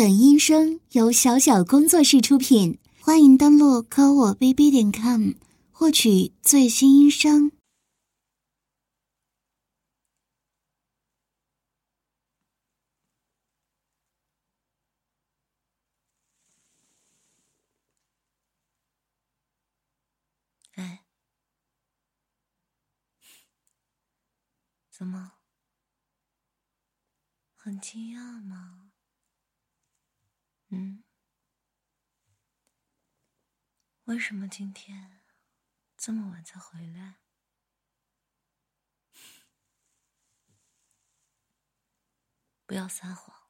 本音声由小小工作室出品，欢迎登录科我 bb 点 com 获取最新音声。哎，怎么？很惊讶吗？为什么今天这么晚才回来？不要撒谎，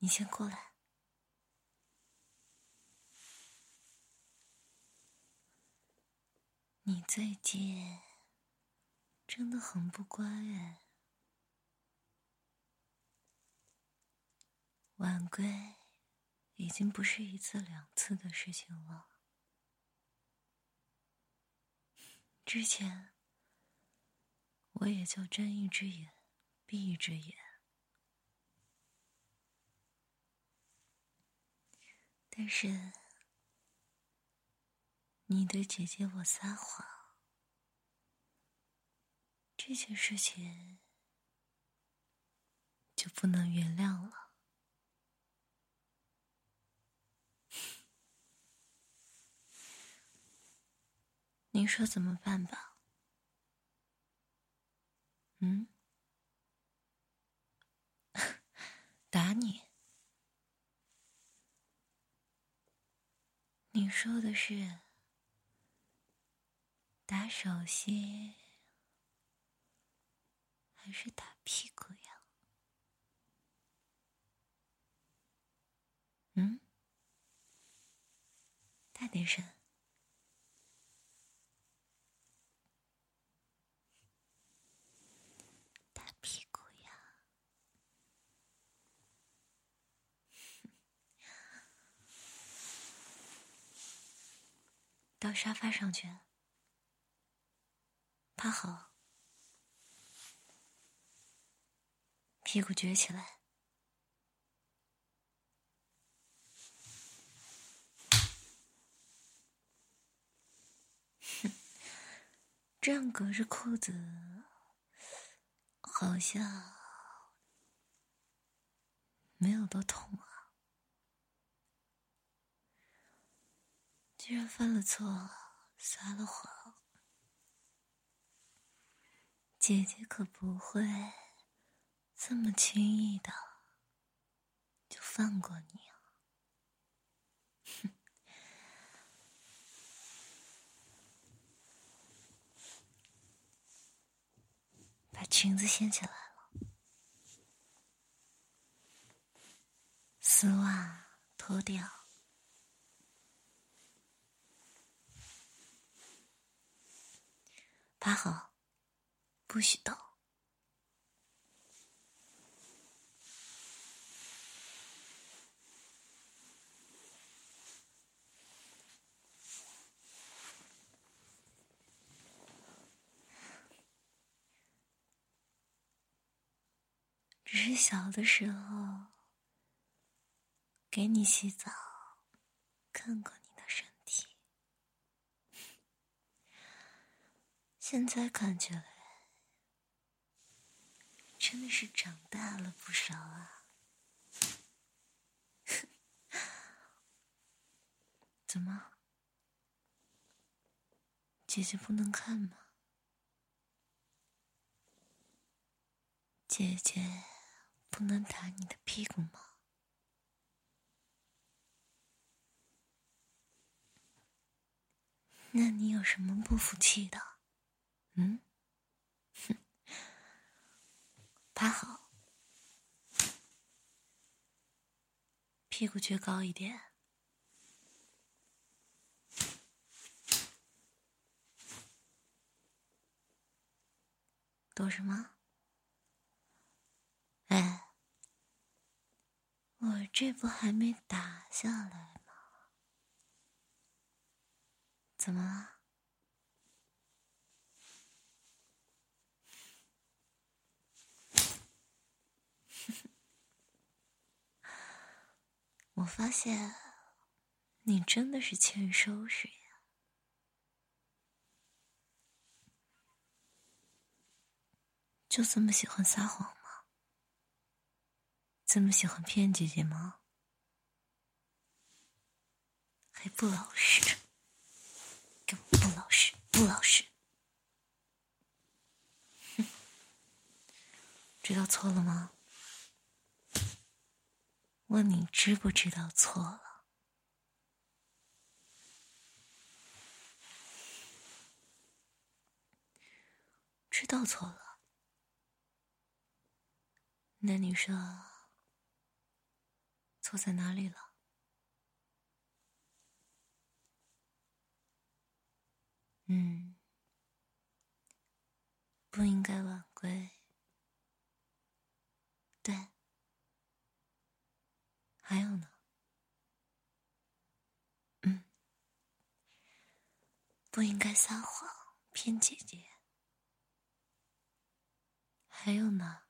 你先过来。你最近真的很不乖哎，晚归已经不是一次两次的事情了。之前我也就睁一只眼闭一只眼，但是。你对姐姐我撒谎，这件事情就不能原谅了。您说怎么办吧？嗯？打你？你说的是？打手心还是打屁股呀？嗯，大点声。打屁股呀！到沙发上去。趴好，屁股撅起来，哼，这样隔着裤子，好像没有多痛啊！既然犯了错，撒了谎。姐姐可不会这么轻易的就放过你啊！哼，把裙子掀起来了，丝袜脱掉，趴好。不许动！只是小的时候给你洗澡，看过你的身体，现在看起来。真的是长大了不少啊！怎么，姐姐不能看吗？姐姐不能打你的屁股吗？那你有什么不服气的？嗯？哼。趴好，屁股撅高一点，躲什么？哎，我这不还没打下来吗？怎么了？我发现你真的是欠收拾呀！就这么喜欢撒谎吗？这么喜欢骗姐姐吗？还不老实！给我不老实，不老实！哼，知道错了吗？问你知不知道错了？知道错了。那你说错在哪里了？嗯，不应该晚归。对。还有呢，嗯，不应该撒谎骗姐姐。还有呢，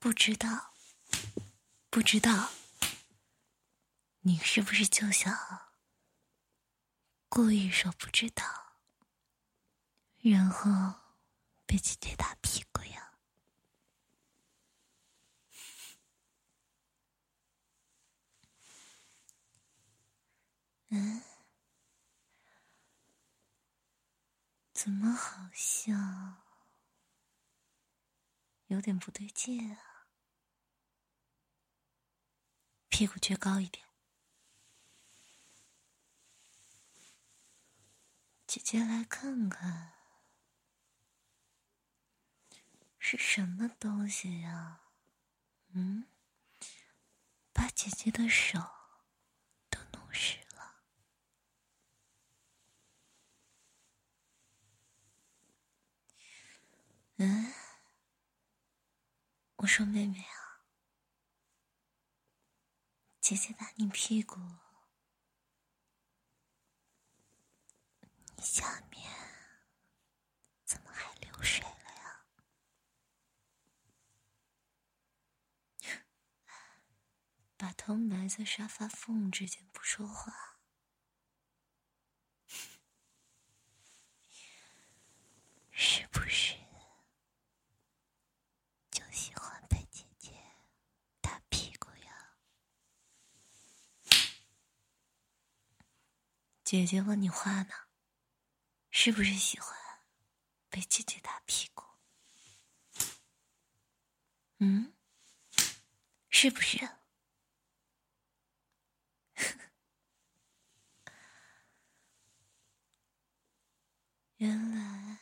不知道，不知道，你是不是就想故意说不知道，然后被姐姐打屁股呀？嗯，怎么好像有点不对劲啊？屁股撅高一点，姐姐来看看是什么东西呀？嗯，把姐姐的手都弄湿。嗯，我说妹妹啊，姐姐打你屁股，你下面怎么还流水了呀？把头埋在沙发缝之间不说话，是不是？姐姐问你话呢，是不是喜欢被姐姐打屁股？嗯，是不是？原来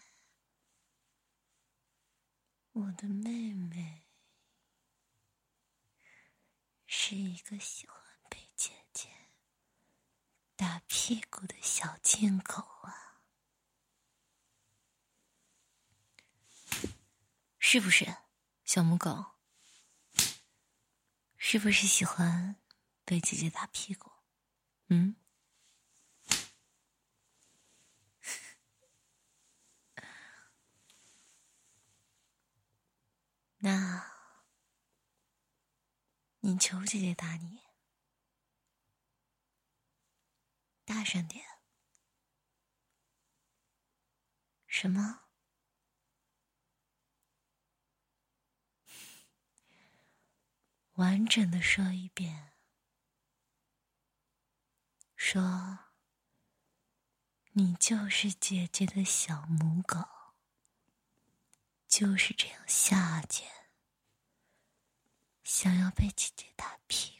我的妹妹是一个喜欢。打屁股的小贱狗啊，是不是小母狗？是不是喜欢被姐姐打屁股？嗯？那你求姐姐打你？大声点！什么？完整的说一遍。说，你就是姐姐的小母狗，就是这样下贱，想要被姐姐打屁。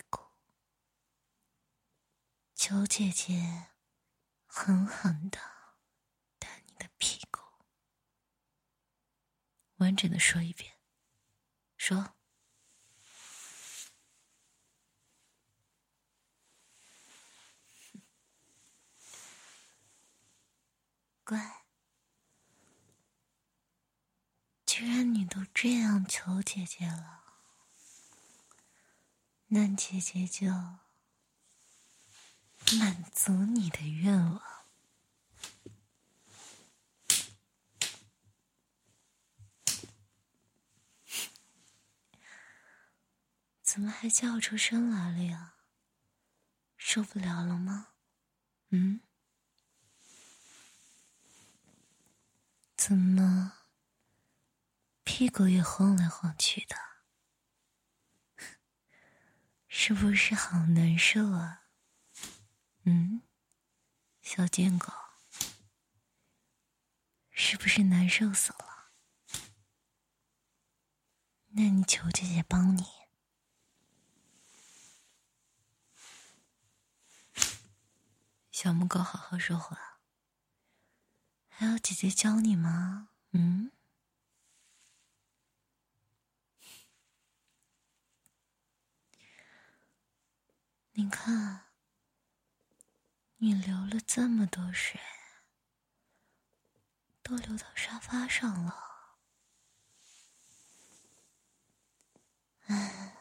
求姐姐狠狠的打你的屁股，完整的说一遍，说，乖，既然你都这样求姐姐了，那姐姐就。满足你的愿望，怎么还叫出声来了呀？受不了了吗？嗯？怎么屁股也晃来晃去的？是不是好难受啊？嗯，小贱狗，是不是难受死了？那你求姐姐帮你。小母狗，好好说话。还要姐姐教你吗？嗯？你看，你流了这么多水，都流到沙发上了。哎，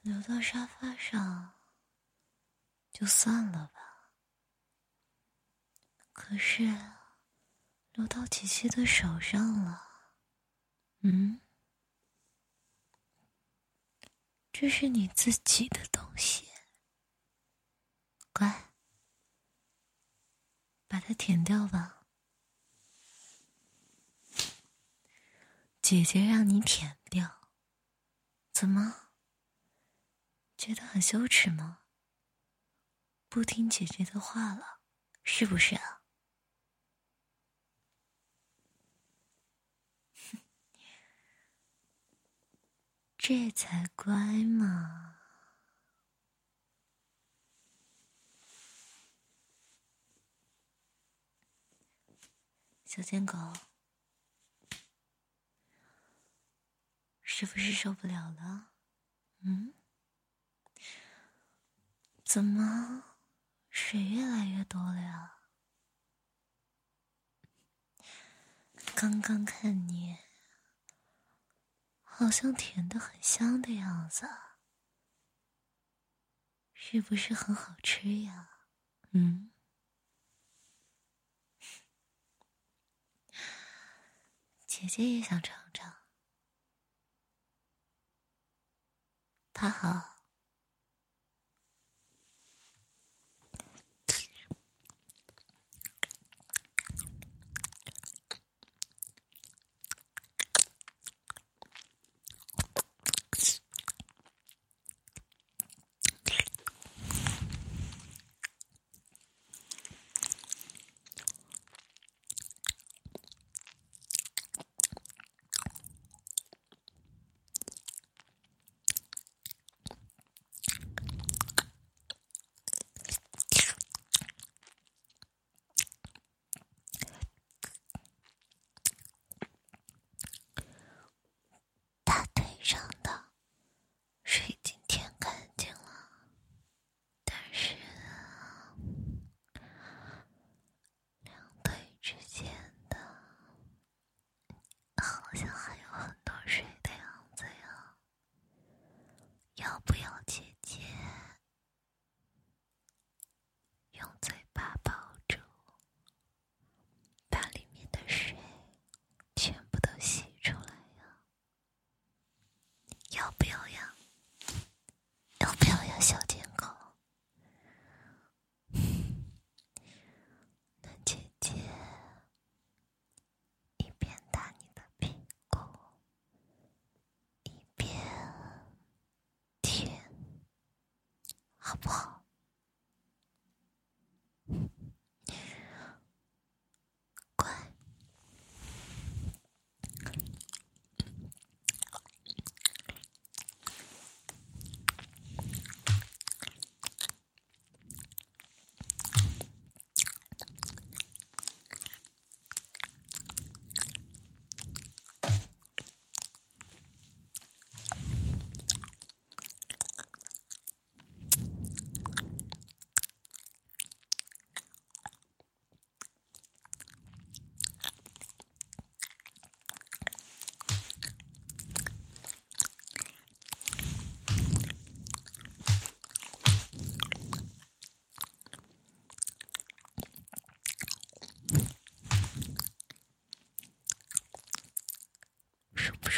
流到沙发上就算了吧。可是，流到姐姐的手上了。嗯，这是你自己的东西，乖，把它舔掉吧。姐姐让你舔掉，怎么？觉得很羞耻吗？不听姐姐的话了，是不是啊？这才乖嘛，小贱狗，是不是受不了了？嗯？怎么水越来越多了呀？刚刚看你。好像甜的很香的样子，是不是很好吃呀？嗯，姐姐也想尝尝。他好。着。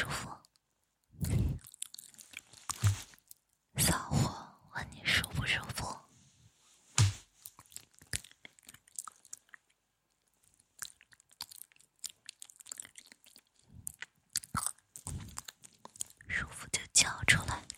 舒服，骚货，问你舒不舒服？舒服就叫出来。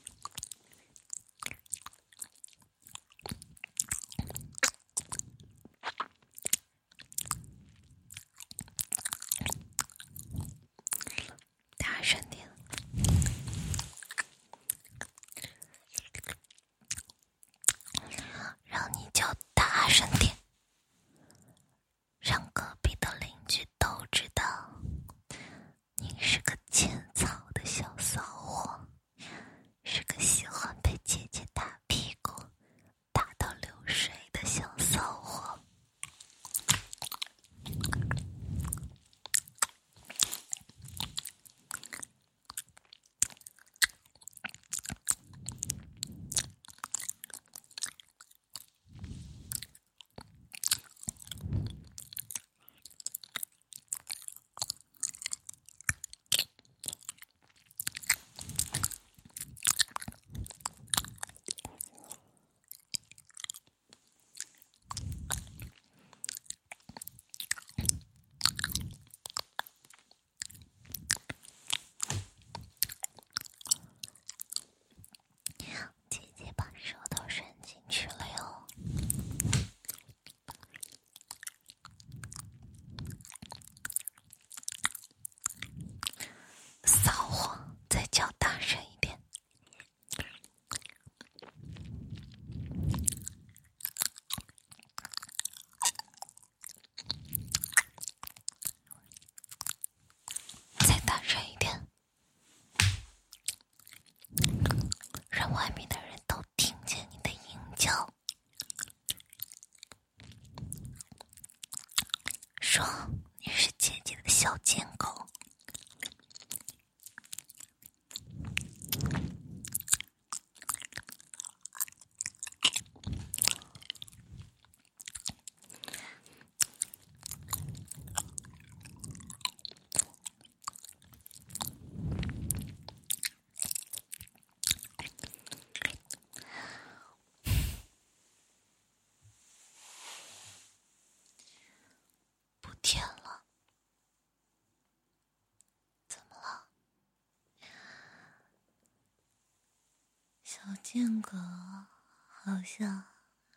小剑哥好像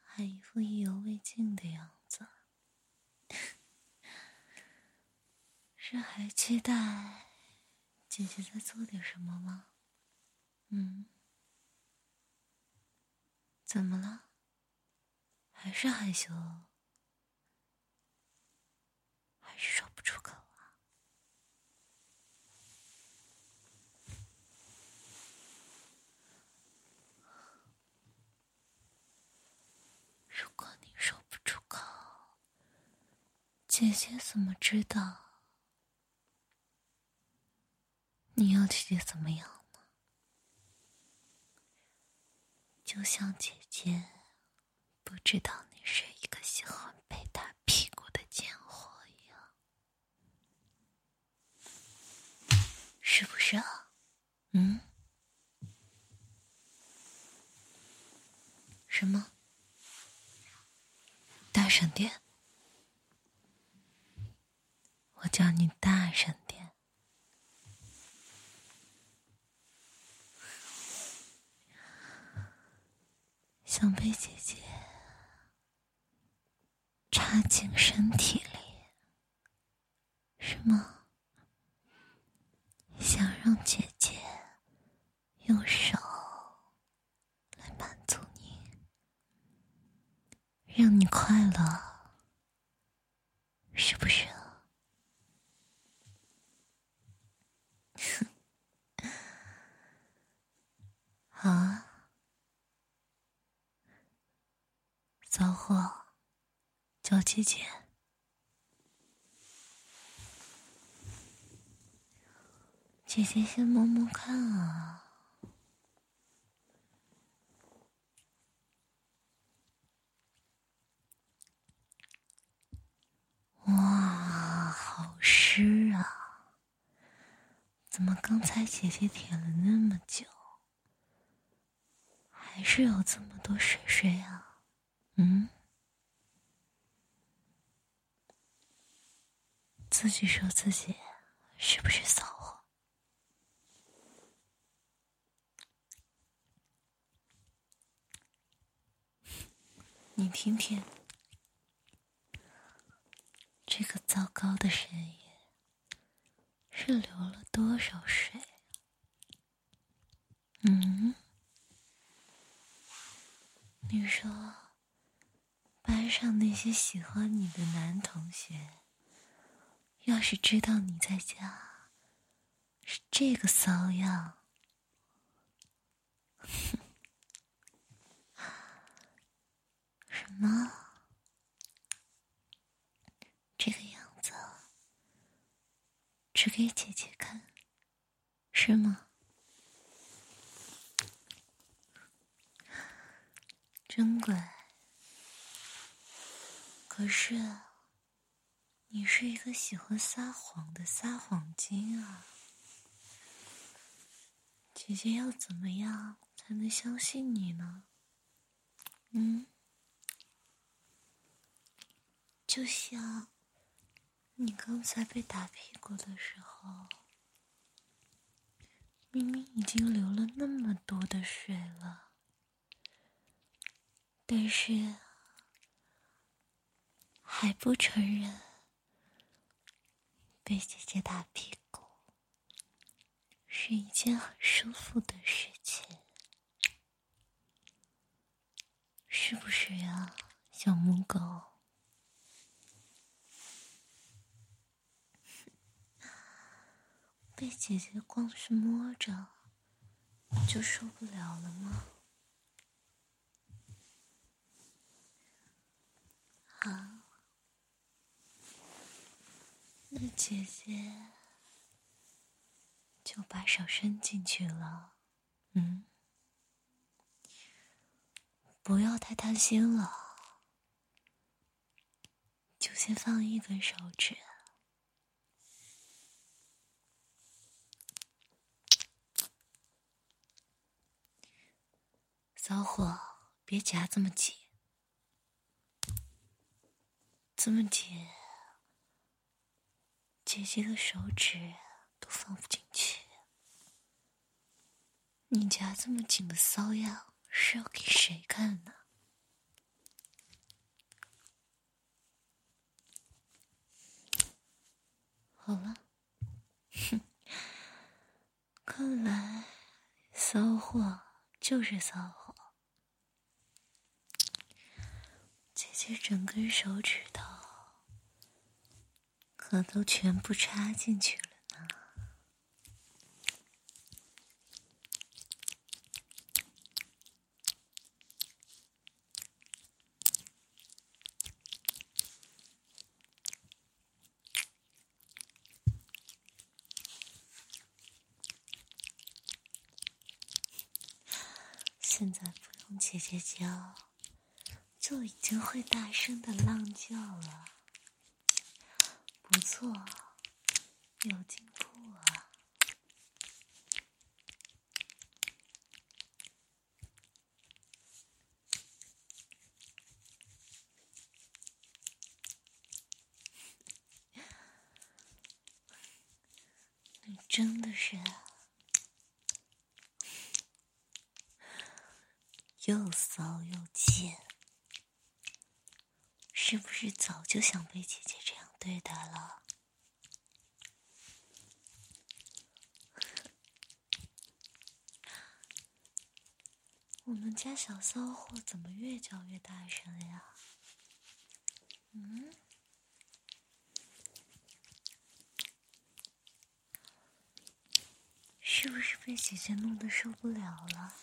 还一副意犹未尽的样子，是还期待姐姐在做点什么吗？嗯，怎么了？还是害羞？还是说不出口？如果你说不出口姐姐怎么知道？你要姐姐怎么样呢？就像姐姐不知道你是一个喜欢被打屁股的贱货一样，是不是啊？嗯？什么？大声点！我叫你大声点，想被姐姐插进身体里，是吗？想让姐姐用手来满足你，让你快乐，是不是？啊，骚货，叫姐姐，姐姐先摸摸看啊！湿啊！怎么刚才姐姐舔了那么久，还是有这么多水水啊？嗯？自己说自己是不是骚货？你听听。这个糟糕的深夜是流了多少水？嗯，你说，班上那些喜欢你的男同学，要是知道你在家是这个骚样，什么？这个样子，只给姐姐看，是吗？真乖。可是，你是一个喜欢撒谎的撒谎精啊！姐姐要怎么样才能相信你呢？嗯？就像你刚才被打屁股的时候，明明已经流了那么多的水了，但是还不承认被姐姐打屁股是一件很舒服的事情，是不是呀，小母狗？被姐姐光是摸着就受不了了吗？好，那姐姐就把手伸进去了。嗯，不要太贪心了，就先放一根手指。骚货，别夹这么紧，这么紧，姐姐的手指都放不进去。你夹这么紧的骚样是要给谁看呢？好了，哼，看来骚货就是骚货。这整根手指头可都全部插进去了呢。现在不用姐姐教。就已经会大声的浪叫了，不错，有进步啊！你真的是又骚又贱。是不是早就想被姐姐这样对待了？我们家小骚货怎么越叫越大声呀？嗯？是不是被姐姐弄得受不了了？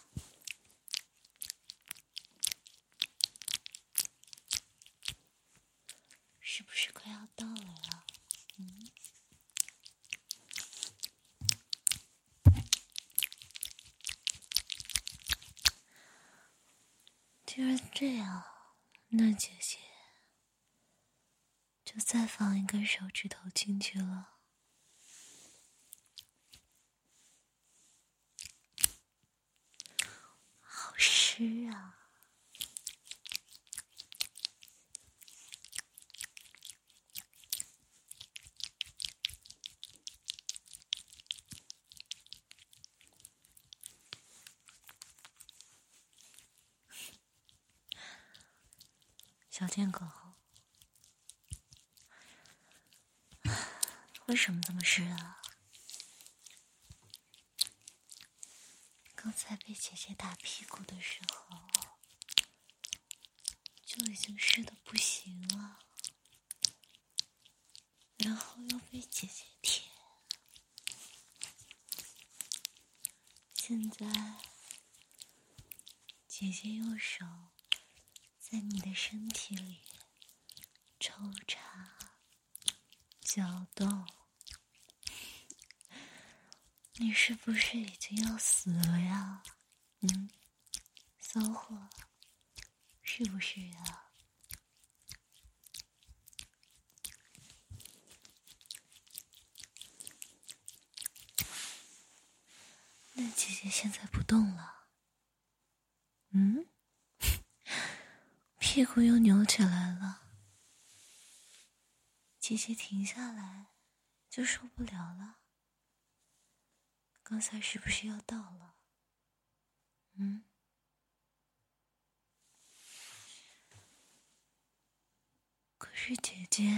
既然这样，那姐姐就再放一根手指头进去了。好湿啊！小贱狗，为什么这么湿啊？刚才被姐姐打屁股的时候，就已经湿的不行了，然后又被姐姐舔，现在姐姐用手在你的身体里抽插、搅动。你是不是已经要死了呀？嗯，骚货，是不是呀？那姐姐现在不动了，嗯，屁股又扭起来了，姐姐停下来就受不了了。刚才是不是要到了？嗯，可是姐姐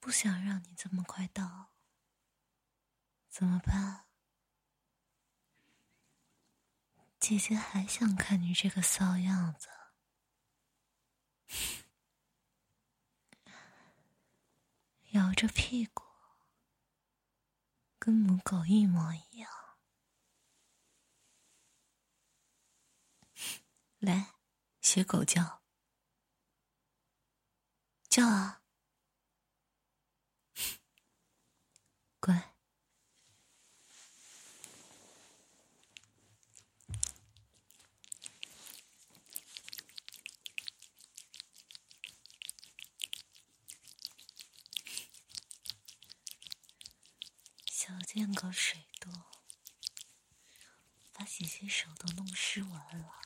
不想让你这么快到，怎么办？姐姐还想看你这个骚样子，摇着屁股。跟母狗一模一样，来，学狗叫，叫啊，乖。见个水多，把姐姐手都弄湿完了。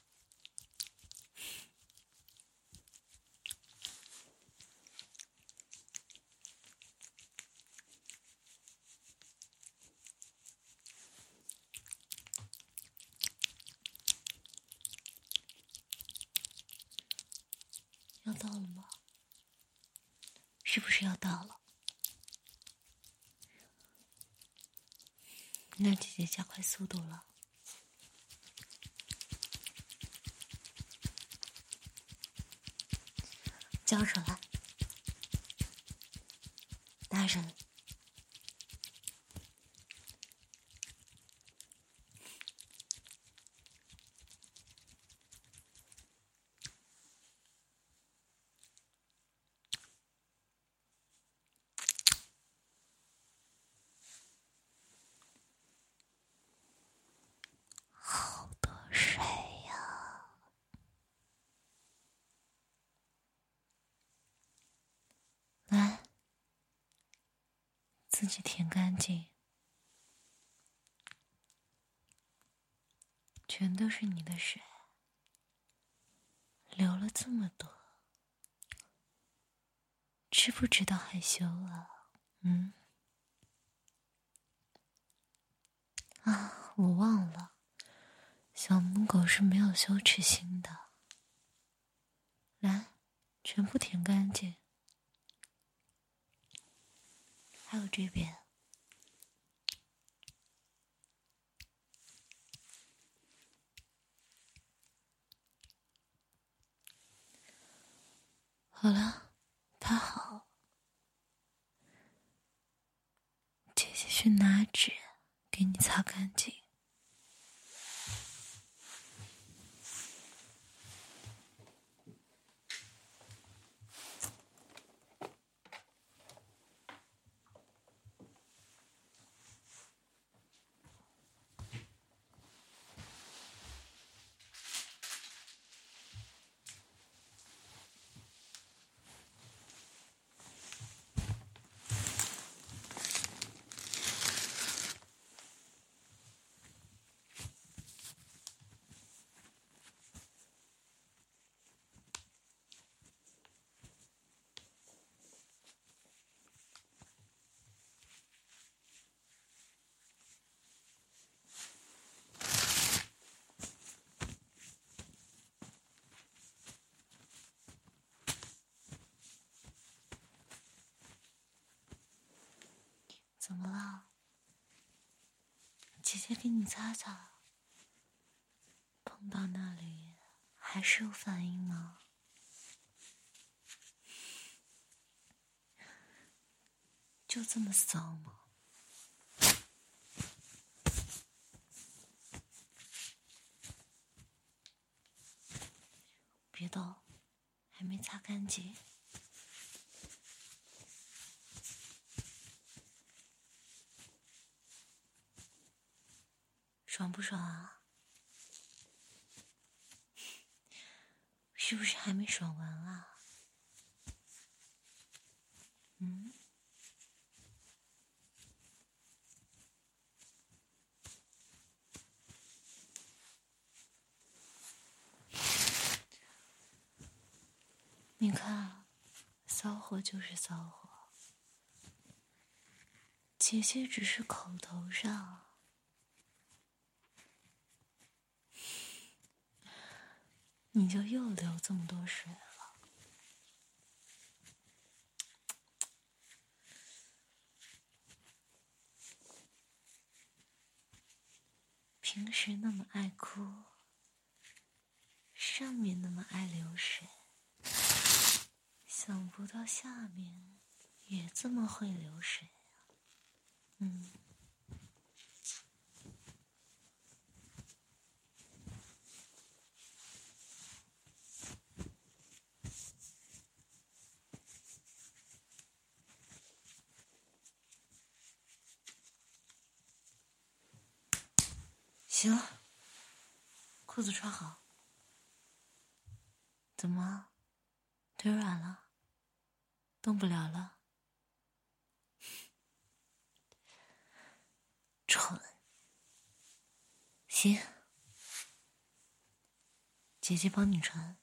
要到了吗？是不是要到了？那姐姐加快速度了，交出来，大声。自己舔干净，全都是你的水，流了这么多，知不知道害羞啊？嗯？啊，我忘了，小母狗是没有羞耻心的。来，全部舔干净。还有这边，好了，他好，姐姐去拿纸给你擦干净。怎么了？姐姐给你擦擦。碰到那里还是有反应吗？就这么骚吗？别动，还没擦干净。爽不爽啊？是不是还没爽完啊？嗯？你看，骚货就是骚货，姐姐只是口头上。你就又流这么多水了？平时那么爱哭，上面那么爱流水，想不到下面也这么会流水啊！嗯。行了，裤子穿好。怎么，腿软了，动不了了？蠢。行，姐姐帮你穿。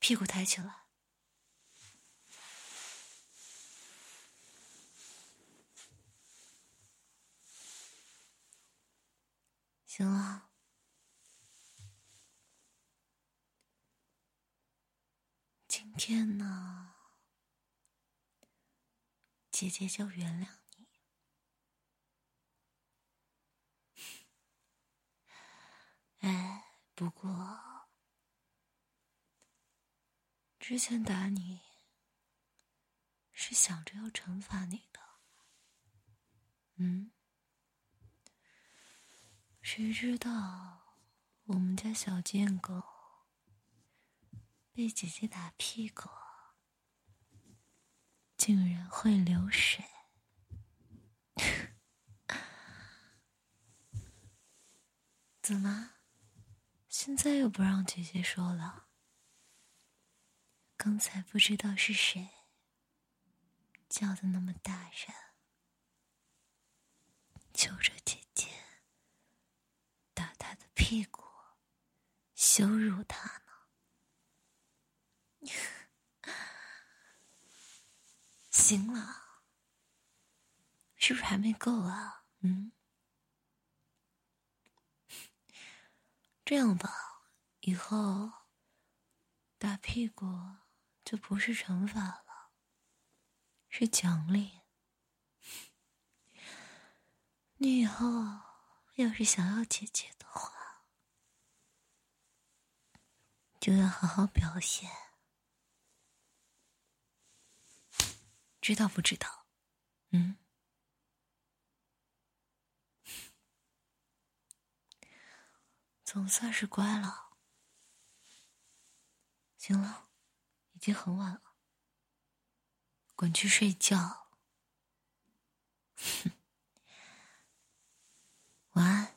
屁股抬起来。行了，今天呢，姐姐就原谅你。哎，不过之前打你是想着要惩罚你的，嗯。谁知道我们家小贱狗被姐姐打屁股，竟然会流水？怎么，现在又不让姐姐说了？刚才不知道是谁叫的那么大声，求着姐姐。屁股，羞辱他呢？行了，是不是还没够啊？嗯，这样吧，以后打屁股就不是惩罚了，是奖励。你以后要是想要姐姐的话，就要好好表现，知道不知道？嗯。总算是乖了。行了，已经很晚了，滚去睡觉。哼。晚安。